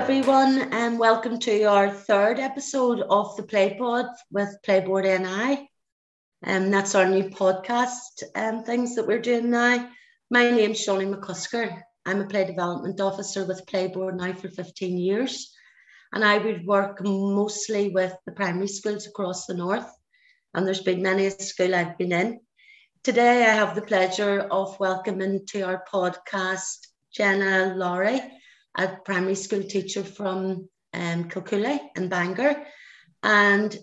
everyone, and welcome to our third episode of the Playpod with Playboard NI. And um, that's our new podcast and um, things that we're doing now. My name's Shauneen McCusker. I'm a play development officer with Playboard now for 15 years. And I would work mostly with the primary schools across the north. And there's been many a school I've been in. Today I have the pleasure of welcoming to our podcast Jenna Lowry a primary school teacher from um, Kilcooley in Bangor, and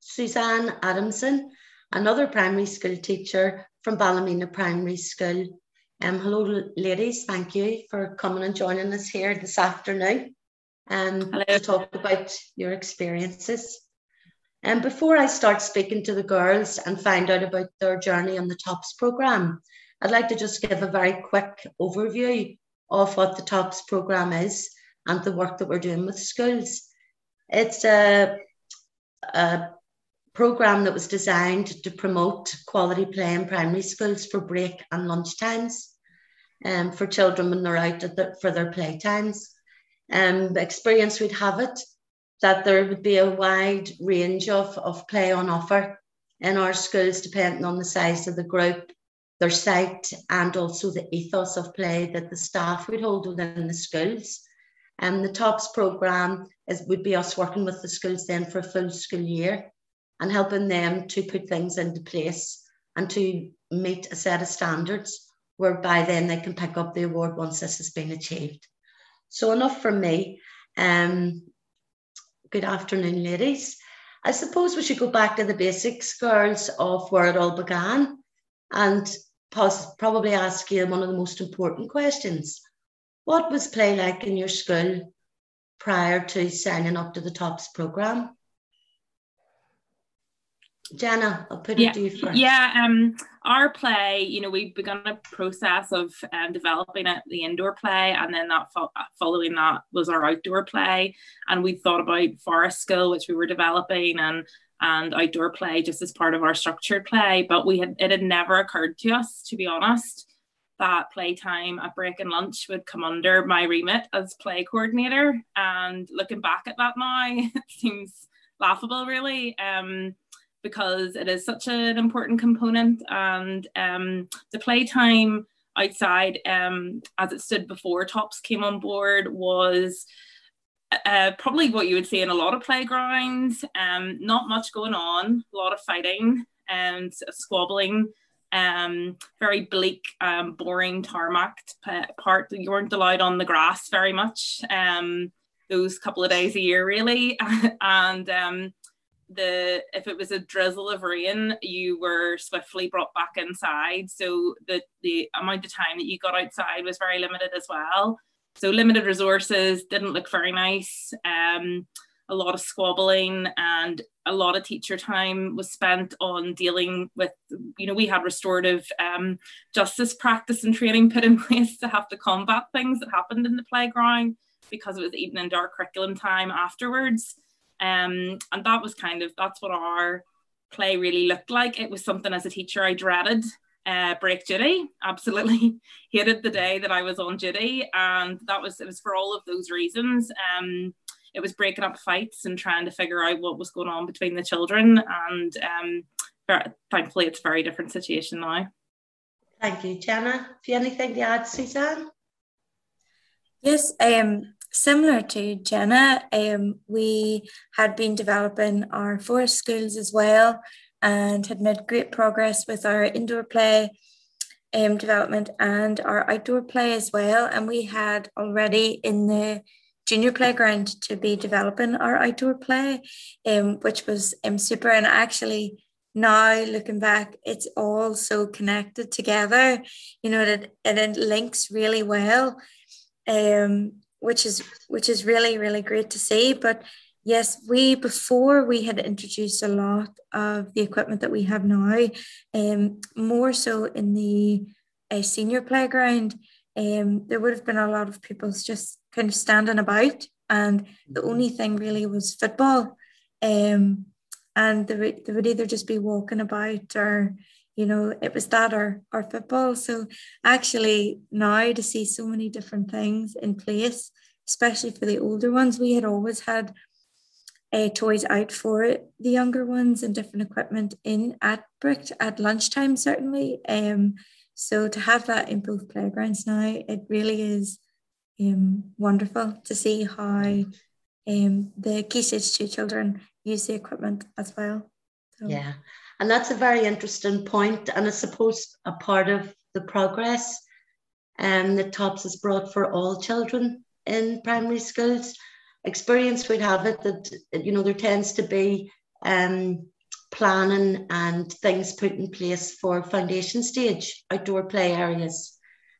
Suzanne Adamson, another primary school teacher from Ballymena Primary School. Um, hello, ladies. Thank you for coming and joining us here this afternoon um, to talk about your experiences. And um, before I start speaking to the girls and find out about their journey on the TOPS programme, I'd like to just give a very quick overview of what the TOPS program is and the work that we're doing with schools. It's a, a program that was designed to promote quality play in primary schools for break and lunch times um, for children when they're out the, for their play times. Um, experience we'd have it that there would be a wide range of, of play on offer in our schools depending on the size of the group their site and also the ethos of play that the staff would hold within the schools. And um, the TOPS programme is, would be us working with the schools then for a full school year and helping them to put things into place and to meet a set of standards whereby then they can pick up the award once this has been achieved. So enough from me. Um, good afternoon, ladies. I suppose we should go back to the basics, girls, of where it all began. And pos- probably ask you one of the most important questions. What was play like in your school prior to signing up to the TOPS program? Jenna, I'll put yeah, it to you first. Yeah, um, our play, you know, we've begun a process of um, developing it, the indoor play, and then that fo- following that was our outdoor play. And we thought about forest school, which we were developing, and and outdoor play just as part of our structured play. But we had it had never occurred to us, to be honest, that playtime at break and lunch would come under my remit as play coordinator. And looking back at that now, it seems laughable, really. Um, because it is such an important component and um, the playtime outside um, as it stood before tops came on board was uh, probably what you would see in a lot of playgrounds. Um, not much going on, a lot of fighting and squabbling. Um, very bleak, um, boring tarmac part. You weren't allowed on the grass very much. Um, those couple of days a year, really, and um, the if it was a drizzle of rain, you were swiftly brought back inside. So the the amount of time that you got outside was very limited as well. So limited resources didn't look very nice. Um, a lot of squabbling and a lot of teacher time was spent on dealing with, you know, we had restorative um, justice practice and training put in place to have to combat things that happened in the playground because it was evening and dark curriculum time afterwards. Um, and that was kind of, that's what our play really looked like. It was something as a teacher I dreaded uh, break duty. Absolutely hated the day that I was on duty, and that was it was for all of those reasons. Um, it was breaking up fights and trying to figure out what was going on between the children, and um, very, thankfully, it's a very different situation now. Thank you, Jenna. Have you anything to add, Suzanne? Yes, um, similar to Jenna, um, we had been developing our forest schools as well and had made great progress with our indoor play um, development and our outdoor play as well. And we had already in the junior playground to be developing our outdoor play, um, which was um, super. And actually, now looking back, it's all so connected together. You know, it, it links really well, um, which is which is really really great to see. But Yes, we before we had introduced a lot of the equipment that we have now, um, more so in the uh, senior playground. Um, there would have been a lot of people just kind of standing about, and the mm-hmm. only thing really was football. Um, and they would, they would either just be walking about or you know it was that or or football so actually now to see so many different things in place especially for the older ones, we had always had uh, toys out for the younger ones and different equipment in at Brick at lunchtime, certainly. Um, so to have that in both playgrounds now, it really is um, wonderful to see how um, the Key Stage 2 children use the equipment as well. So. Yeah, and that's a very interesting point, and I suppose a part of the progress um, that TOPS has brought for all children in primary schools. Experience we'd have it that you know there tends to be um, planning and things put in place for foundation stage outdoor play areas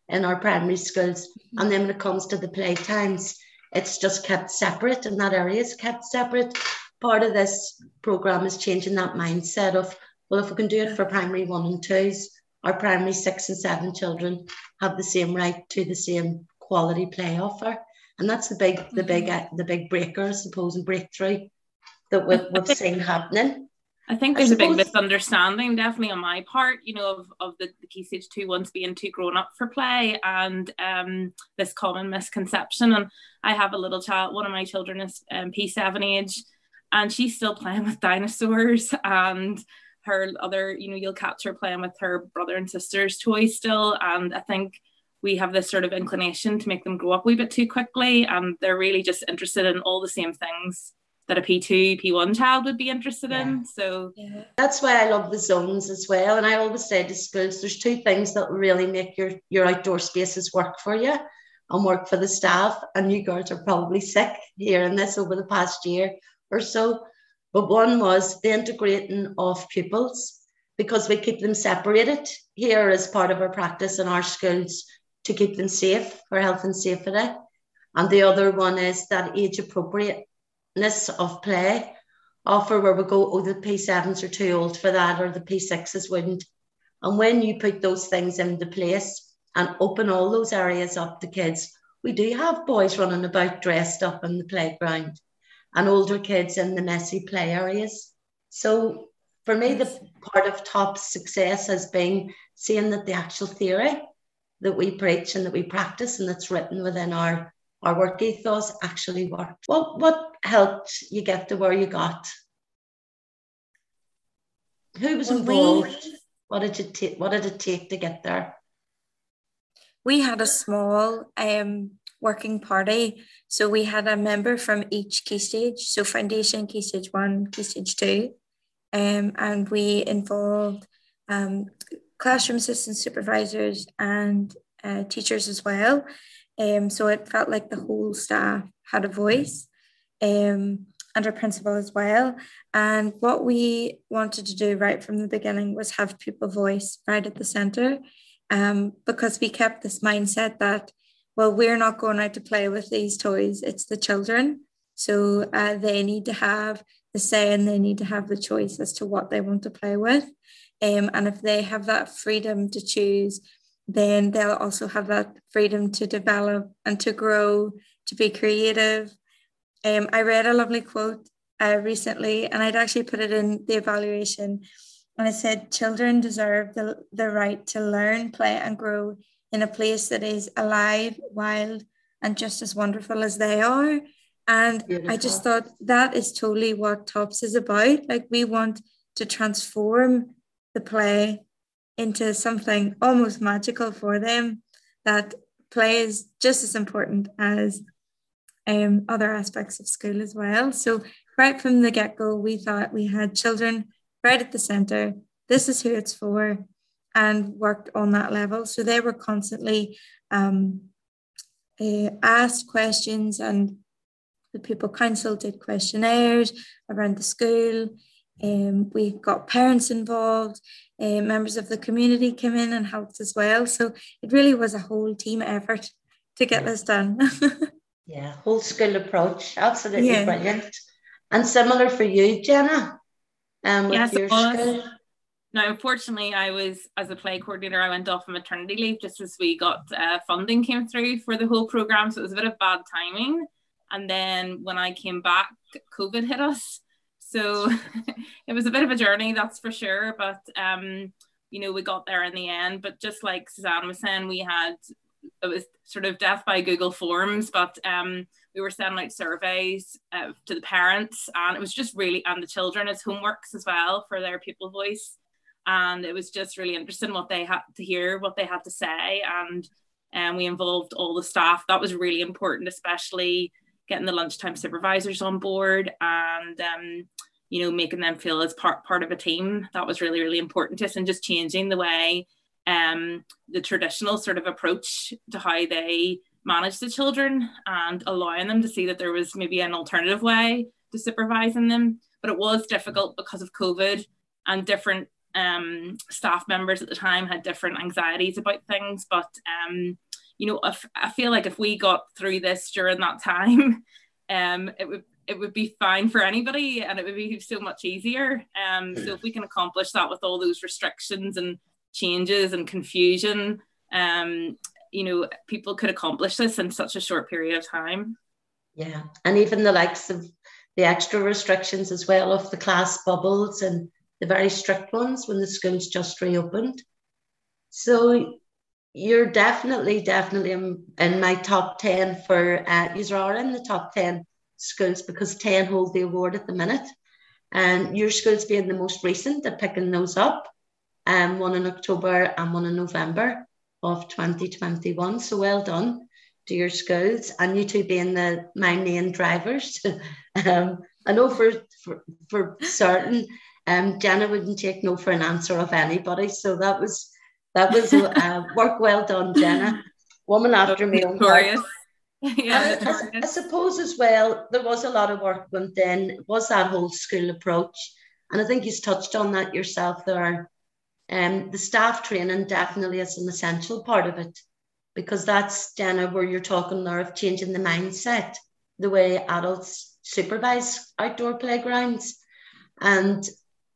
in our primary schools. Mm-hmm. And then when it comes to the play times, it's just kept separate and that area is kept separate. Part of this program is changing that mindset of, well, if we can do it for primary one and twos, our primary six and seven children have the same right to the same quality play offer. And that's the big, the big, mm-hmm. the big breaker, I suppose, and breakthrough that we've, we've seen happening. I think there's I a big misunderstanding, definitely on my part, you know, of, of the, the key stage two ones being too grown up for play and um, this common misconception. And I have a little child, one of my children is um, P7 age, and she's still playing with dinosaurs and her other, you know, you'll catch her playing with her brother and sister's toys still. And I think we have this sort of inclination to make them grow up a wee bit too quickly and they're really just interested in all the same things that a P2, P1 child would be interested yeah. in. So yeah. that's why I love the zones as well. And I always say to schools, there's two things that really make your, your outdoor spaces work for you and work for the staff. And you girls are probably sick hearing this over the past year or so. But one was the integrating of pupils because we keep them separated here as part of our practice in our schools to keep them safe for health and safety. And the other one is that age appropriateness of play offer where we go, oh, the P7s are too old for that, or the P6s wouldn't. And when you put those things into place and open all those areas up to kids, we do have boys running about dressed up in the playground and older kids in the messy play areas. So for me, the part of top success has been seeing that the actual theory that we preach and that we practice and that's written within our our work ethos actually worked. What what helped you get to where you got? Who was involved? What did you take? What did it take to get there? We had a small um, working party, so we had a member from each key stage, so foundation, key stage one, key stage two, um, and we involved um, classroom assistant supervisors and uh, teachers as well. Um, so it felt like the whole staff had a voice um, and our principal as well. And what we wanted to do right from the beginning was have pupil voice right at the center um, because we kept this mindset that, well, we're not going out to play with these toys, it's the children. So uh, they need to have the say and they need to have the choice as to what they want to play with. Um, and if they have that freedom to choose then they'll also have that freedom to develop and to grow, to be creative. Um, I read a lovely quote uh, recently, and I'd actually put it in the evaluation. And it said, Children deserve the, the right to learn, play, and grow in a place that is alive, wild, and just as wonderful as they are. And Beautiful. I just thought that is totally what TOPS is about. Like, we want to transform the play into something almost magical for them that play is just as important as um, other aspects of school as well. So, right from the get go, we thought we had children right at the center. This is who it's for, and worked on that level. So, they were constantly um, uh, asked questions, and the people Council did questionnaires around the school. Um, we got parents involved, uh, members of the community came in and helped as well. So it really was a whole team effort to get this done. yeah, whole school approach, absolutely yeah. brilliant. And similar for you, Jenna. Um, with yes, your school. Now, unfortunately, I was as a play coordinator. I went off on maternity leave just as we got uh, funding came through for the whole program, so it was a bit of bad timing. And then when I came back, COVID hit us, so it was a bit of a journey, that's for sure. But um, you know, we got there in the end. But just like Suzanne was saying, we had it was sort of death by Google Forms, but um, we were sending out surveys uh, to the parents, and it was just really and the children as homeworks as well for their pupil voice, and it was just really interesting what they had to hear, what they had to say, and and um, we involved all the staff. That was really important, especially getting the lunchtime supervisors on board and um, you know making them feel as part part of a team. That was really really important to us, and just changing the way um, the traditional sort of approach to how they manage the children and allowing them to see that there was maybe an alternative way to supervising them. But it was difficult because of COVID and different um, staff members at the time had different anxieties about things. But um, you know, if, I feel like if we got through this during that time, um, it would it would be fine for anybody and it would be so much easier. Um, so if we can accomplish that with all those restrictions and changes and confusion, um, you know, people could accomplish this in such a short period of time. Yeah, and even the likes of the extra restrictions as well of the class bubbles and the very strict ones when the schools just reopened. So you're definitely, definitely in, in my top 10 for, uh, you are in the top 10 schools because 10 hold the award at the minute. And your schools being the most recent at picking those up, um, one in October and one in November of 2021. So well done to your schools and you two being the my main drivers. um, I know for, for, for certain, um, Jenna wouldn't take no for an answer of anybody. So that was that was uh, work well done, Jenna. Woman after me heart. yeah, I, I, suppose as well, there was a lot of work went in, was that whole school approach. And I think you've touched on that yourself there. Um, the staff training definitely is an essential part of it because that's, Jenna, where you're talking there of changing the mindset, the way adults supervise outdoor playgrounds. And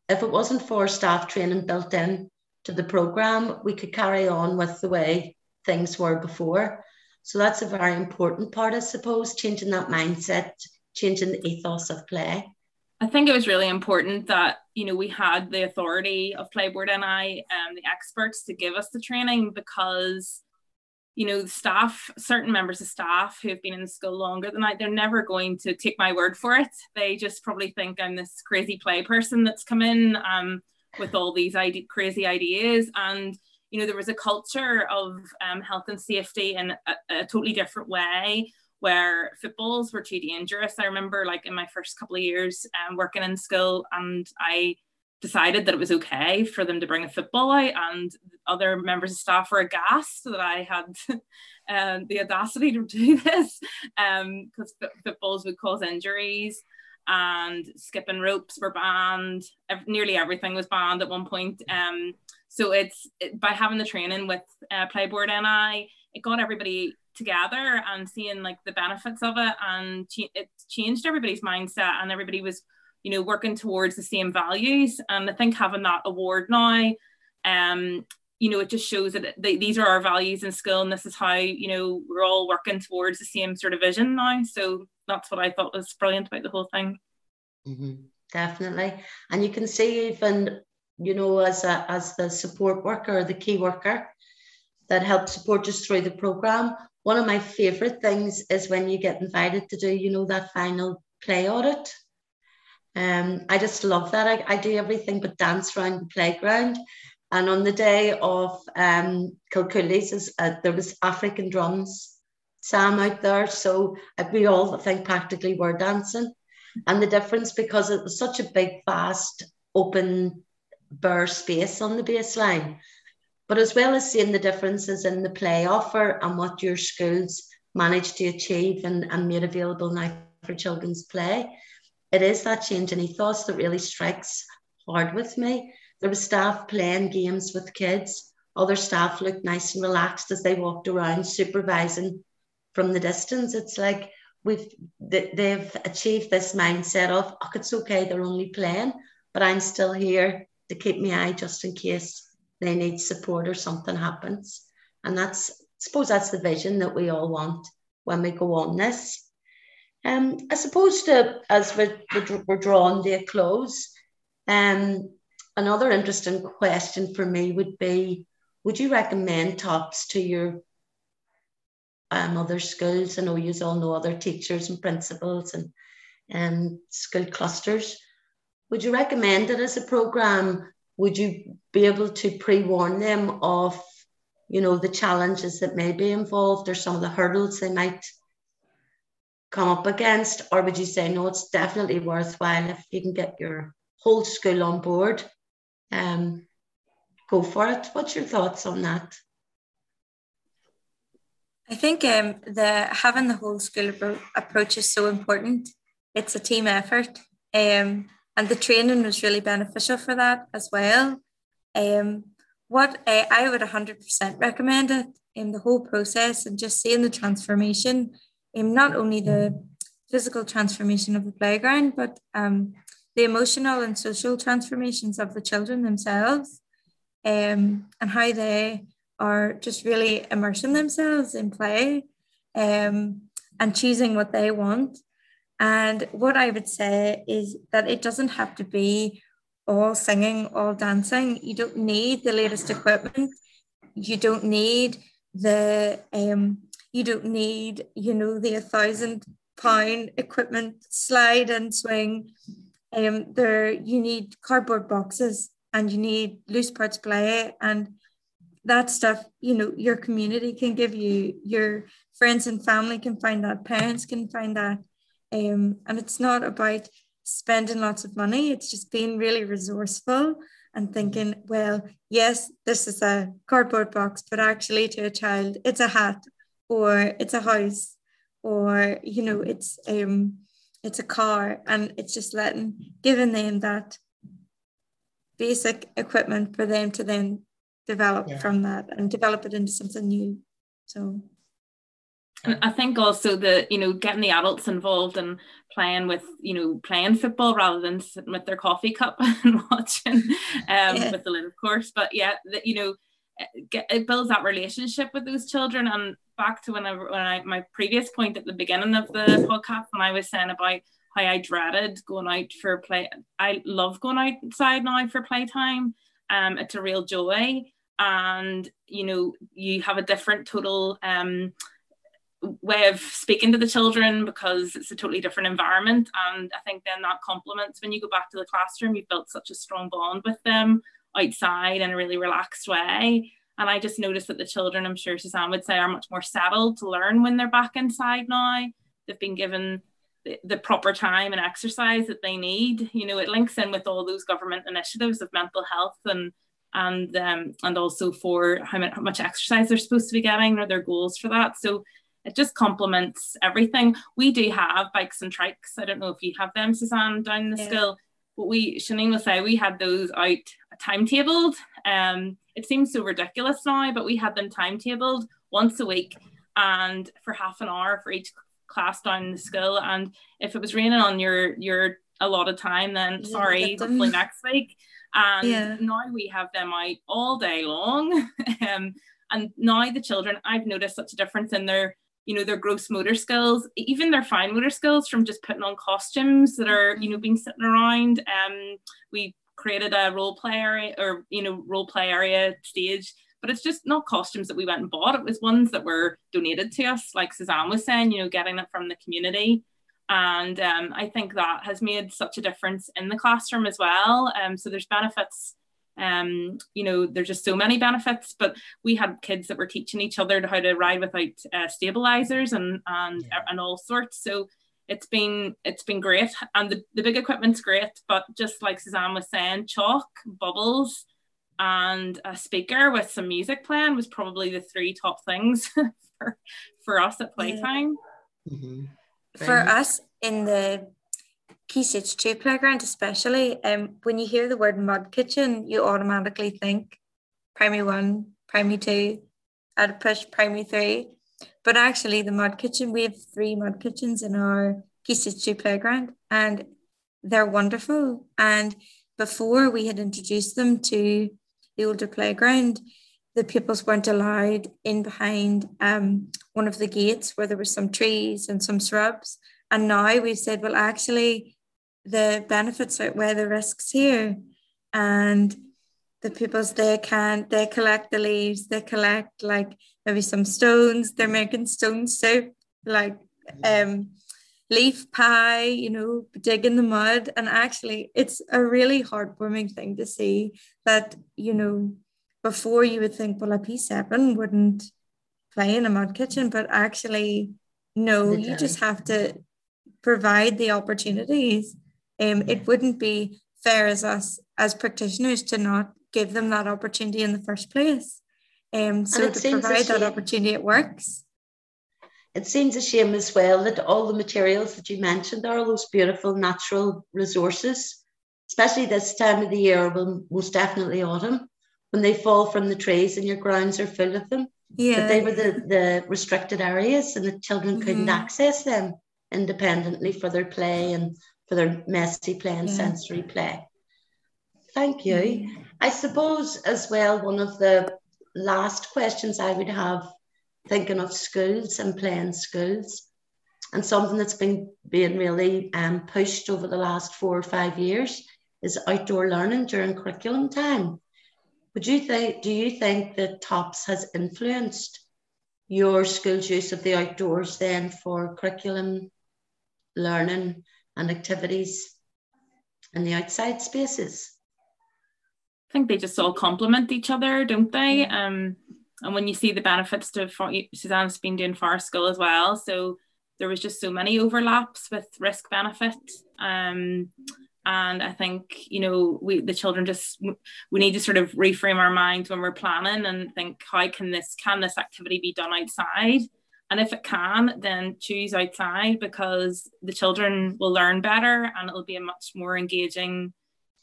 if it wasn't for staff training built in to the program, we could carry on with the way things were before. So that's a very important part, I suppose, changing that mindset, changing the ethos of play. I think it was really important that you know we had the authority of Playboard NI and um, the experts to give us the training because you know staff certain members of staff who have been in the school longer than I they're never going to take my word for it they just probably think I'm this crazy play person that's come in um, with all these idea, crazy ideas and you know there was a culture of um, health and safety in a, a totally different way where footballs were too dangerous. I remember like in my first couple of years um, working in school and I decided that it was okay for them to bring a football out and other members of staff were aghast that I had um, the audacity to do this because um, footballs would cause injuries and skipping ropes were banned. Nearly everything was banned at one point. Um, so it's it, by having the training with uh, Playboard NI, it got everybody together and seeing like the benefits of it and ch- it changed everybody's mindset and everybody was you know working towards the same values. And i think having that award now um you know it just shows that they, these are our values in school and this is how you know we're all working towards the same sort of vision now. So that's what i thought was brilliant about the whole thing. Mm-hmm. definitely. And you can see even you know as a as the support worker or the key worker that helped support us through the program one of my favorite things is when you get invited to do, you know, that final play audit. Um, I just love that. I, I do everything but dance around the playground. And on the day of um, Kilcooley's, uh, there was African drums, Sam out there. So we all, I think, practically were dancing. And the difference, because it was such a big, vast, open, bare space on the baseline, but as well as seeing the differences in the play offer and what your schools managed to achieve and, and made available now for children's play, it is that change in ethos that really strikes hard with me. There was staff playing games with kids. Other staff looked nice and relaxed as they walked around supervising from the distance. It's like we've they've achieved this mindset of, oh, it's okay, they're only playing, but I'm still here to keep my eye just in case they need support or something happens. And that's, I suppose that's the vision that we all want when we go on this. Um, I suppose to, as we're, we're drawing to a close, um, another interesting question for me would be, would you recommend tops to your um, other schools. I know you all know other teachers and principals and, and school clusters. Would you recommend it as a program? Would you be able to pre-warn them of, you know, the challenges that may be involved or some of the hurdles they might come up against? Or would you say, no, it's definitely worthwhile if you can get your whole school on board? Um, go for it. What's your thoughts on that? I think um, the having the whole school approach is so important. It's a team effort. Um, and the training was really beneficial for that as well. Um, what uh, I would 100% recommend it in the whole process and just seeing the transformation, in not only the physical transformation of the playground, but um, the emotional and social transformations of the children themselves um, and how they are just really immersing themselves in play um, and choosing what they want and what I would say is that it doesn't have to be all singing, all dancing. You don't need the latest equipment. You don't need the um you don't need, you know, the thousand pound equipment slide and swing. Um there you need cardboard boxes and you need loose parts play and that stuff, you know, your community can give you, your friends and family can find that, parents can find that um, and it's not about spending lots of money, it's just being really resourceful and thinking, well, yes, this is a cardboard box, but actually to a child, it's a hat or it's a house or, you know, it's um it's a car and it's just letting giving them that basic equipment for them to then develop yeah. from that and develop it into something new. So I think also that you know getting the adults involved and playing with you know playing football rather than sitting with their coffee cup and watching um, yeah. with the lid, of course. But yeah, that you know get, it builds that relationship with those children. And back to when I when I my previous point at the beginning of the podcast when I was saying about how I dreaded going out for play. I love going outside now for playtime. Um, it's a real joy, and you know you have a different total um way of speaking to the children because it's a totally different environment. And i think then that complements when you go back to the classroom you've built such a strong bond with them outside in a really relaxed way. And i just noticed that the children i'm sure suzanne would say are much more settled to learn when they're back inside now. They've been given the, the proper time and exercise that they need. You know it links in with all those government initiatives of mental health and and um, and also for how much, how much exercise they're supposed to be getting or their goals for that. So it just complements everything. We do have bikes and trikes. I don't know if you have them, Suzanne, down in the yeah. school, but we, Shauneen will say, we had those out timetabled. Um, it seems so ridiculous now, but we had them timetabled once a week and for half an hour for each class down the school. And if it was raining on your your a lot of time, then yeah, sorry, hopefully next week. And yeah. now we have them out all day long. um, and now the children, I've noticed such a difference in their you know their gross motor skills even their fine motor skills from just putting on costumes that are you know being sitting around. Um we created a role play area or you know role play area stage but it's just not costumes that we went and bought. It was ones that were donated to us like suzanne was saying you know getting it from the community. And um, i think that has made such a difference in the classroom as well. Um, so there's benefits um, you know, there's just so many benefits. But we had kids that were teaching each other how to ride without uh, stabilizers and and yeah. and all sorts. So it's been it's been great, and the, the big equipment's great. But just like Suzanne was saying, chalk, bubbles, and a speaker with some music playing was probably the three top things for for us at playtime. Yeah. Mm-hmm. For us in the Key Stage 2 playground, especially, um, when you hear the word mud kitchen, you automatically think primary one, primary two, I'd push primary three. But actually, the mud kitchen, we have three mud kitchens in our Key Stage 2 playground, and they're wonderful. And before we had introduced them to the older playground, the pupils weren't allowed in behind um, one of the gates where there were some trees and some shrubs. And now we've said, well, actually, the benefits outweigh the risks here. And the pupils they can they collect the leaves, they collect like maybe some stones, they're making stone soup, like um leaf pie, you know, dig in the mud. And actually it's a really heartwarming thing to see that, you know, before you would think, well, a P7 wouldn't play in a mud kitchen, but actually, no, you just have to provide the opportunities. Um, it wouldn't be fair as us as practitioners to not give them that opportunity in the first place. Um, so to provide that opportunity, it works. It seems a shame as well that all the materials that you mentioned are all those beautiful natural resources, especially this time of the year, well, most definitely autumn, when they fall from the trees and your grounds are full of them. Yeah. But they were the, the restricted areas and the children couldn't mm-hmm. access them independently for their play and for their messy play and yeah. sensory play. Thank you. Mm-hmm. I suppose as well, one of the last questions I would have thinking of schools and playing schools and something that's been being really um, pushed over the last four or five years is outdoor learning during curriculum time. Would you think, do you think that TOPS has influenced your school's use of the outdoors then for curriculum learning and activities in the outside spaces? I think they just all complement each other, don't they? Um, and when you see the benefits to Suzanne's been doing forest school as well, so there was just so many overlaps with risk benefit. Um, and I think you know we the children just we need to sort of reframe our minds when we're planning and think how can this can this activity be done outside and if it can then choose outside because the children will learn better and it'll be a much more engaging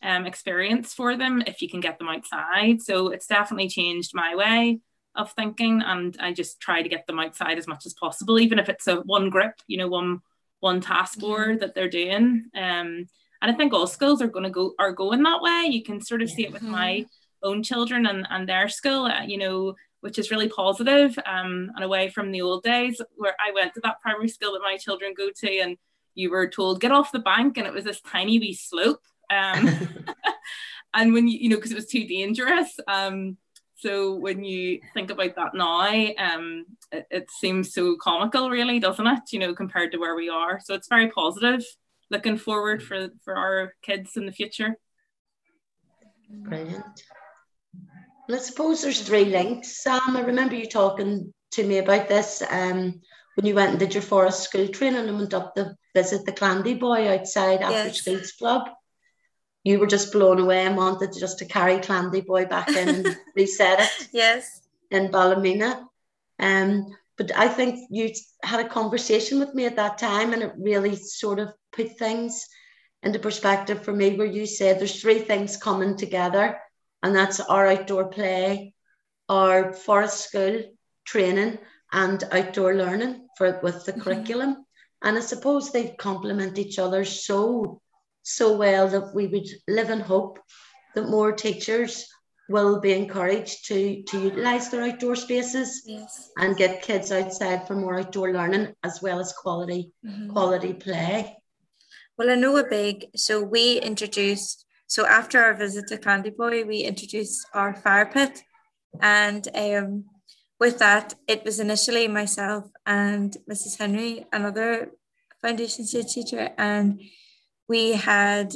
um, experience for them if you can get them outside. So it's definitely changed my way of thinking, and I just try to get them outside as much as possible, even if it's a one grip, you know, one one task board that they're doing. Um, and I think all schools are going to go are going that way. You can sort of see it with my own children and and their school. Uh, you know, which is really positive, um, and away from the old days where I went to that primary school that my children go to, and you were told get off the bank, and it was this tiny wee slope um, and when you, you know, because it was too dangerous. Um, so when you think about that now, um, it, it, seems so comical, really, doesn't it? You know, compared to where we are. So it's very positive. Looking forward for for our kids in the future. Brilliant. I suppose there's three links. Sam, I remember you talking to me about this um, when you went and did your forest school training and went up to visit the Clandeboye outside after yes. schools club you were just blown away and wanted just to carry Clandeboye back in and reset it. Yes. In Ballymena. Um, but I think you had a conversation with me at that time and it really sort of put things into perspective for me where you said there's three things coming together and that's our outdoor play, our forest school training and outdoor learning for with the mm-hmm. curriculum. And I suppose they complement each other so so well that we would live in hope that more teachers will be encouraged to, to utilise their outdoor spaces yes. and get kids outside for more outdoor learning as well as quality mm-hmm. quality play. Well, I know a big, so we introduced, so after our visit to Clandeboye, we introduced our fire pit. And um, with that, it was initially myself and Mrs. Henry, another foundation stage teacher, and we had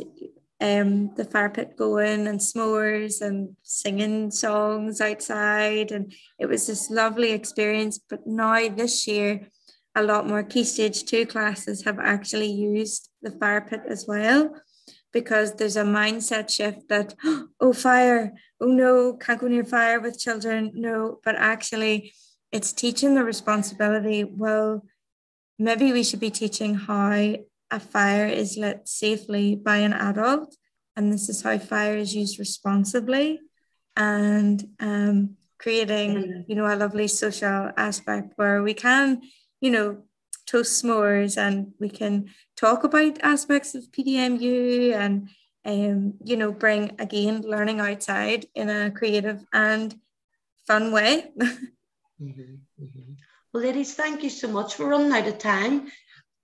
um, the fire pit going and s'mores and singing songs outside. And it was this lovely experience. But now, this year, a lot more Key Stage 2 classes have actually used the fire pit as well because there's a mindset shift that, oh, fire, oh no, can't go near fire with children. No, but actually, it's teaching the responsibility. Well, maybe we should be teaching how a fire is lit safely by an adult, and this is how fire is used responsibly, and um, creating, you know, a lovely social aspect where we can, you know, toast s'mores and we can talk about aspects of PDMU and, um, you know, bring again learning outside in a creative and fun way. mm-hmm, mm-hmm. Well, ladies, thank you so much. We're running out of time.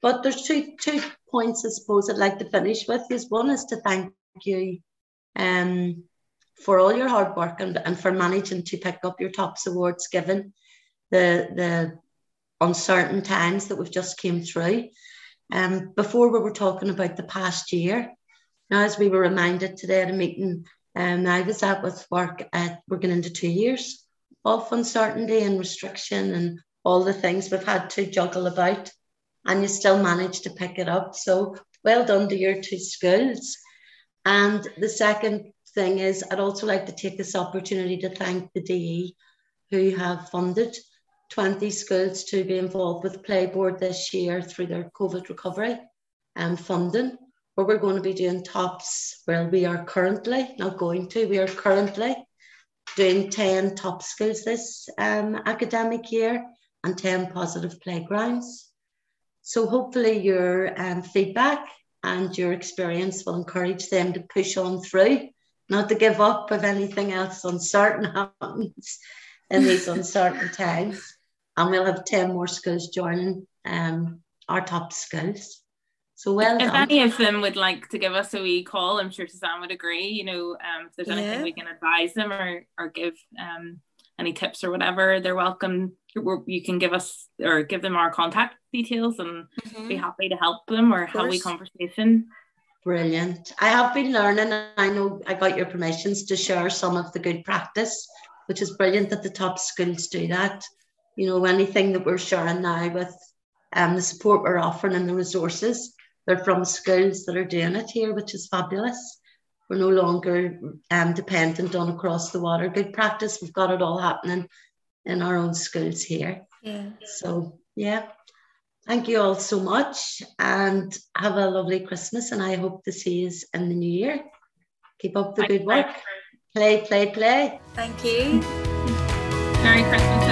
But there's two two points I suppose I'd like to finish with. Is one is to thank you, um, for all your hard work and, and for managing to pick up your TOPS awards given the, the uncertain times that we've just came through. Um, before we were talking about the past year, now as we were reminded today at a meeting um, I was at with work, at, we're going into two years of uncertainty and restriction and all the things we've had to juggle about, and you still managed to pick it up. So well done to your two schools. And the second thing is, I'd also like to take this opportunity to thank the DE who have funded 20 schools to be involved with Playboard this year through their COVID recovery and funding, where we're going to be doing tops. Well, we are currently, not going to, we are currently doing 10 top schools this um, academic year and 10 positive playgrounds. So hopefully your um, feedback and your experience will encourage them to push on through, not to give up if anything else uncertain happens in these uncertain times. And we'll have 10 more schools joining um, our top schools. So well if done. any of them would like to give us a wee call, I'm sure Suzanne would agree. You know, um, if there's anything Yeah. we can advise them or or give um, any tips or whatever, they're welcome. You can give us or give them our contact details and be happy to help them or have a wee conversation. Brilliant. I have been learning, and I know I got your permissions to share some of the good practice, which is brilliant that the top schools do that. You know, anything that we're sharing now with um, the support we're offering and the resources, they're from schools that are doing it here, which is fabulous. We're no longer um, dependent on across the water. Good practice. We've got it all happening in our own schools here. Yeah. So, yeah. Thank you all so much and have a lovely Christmas. And I hope to see you in the new year. Keep up the good work. Play, play, play. Thank you. Merry Christmas,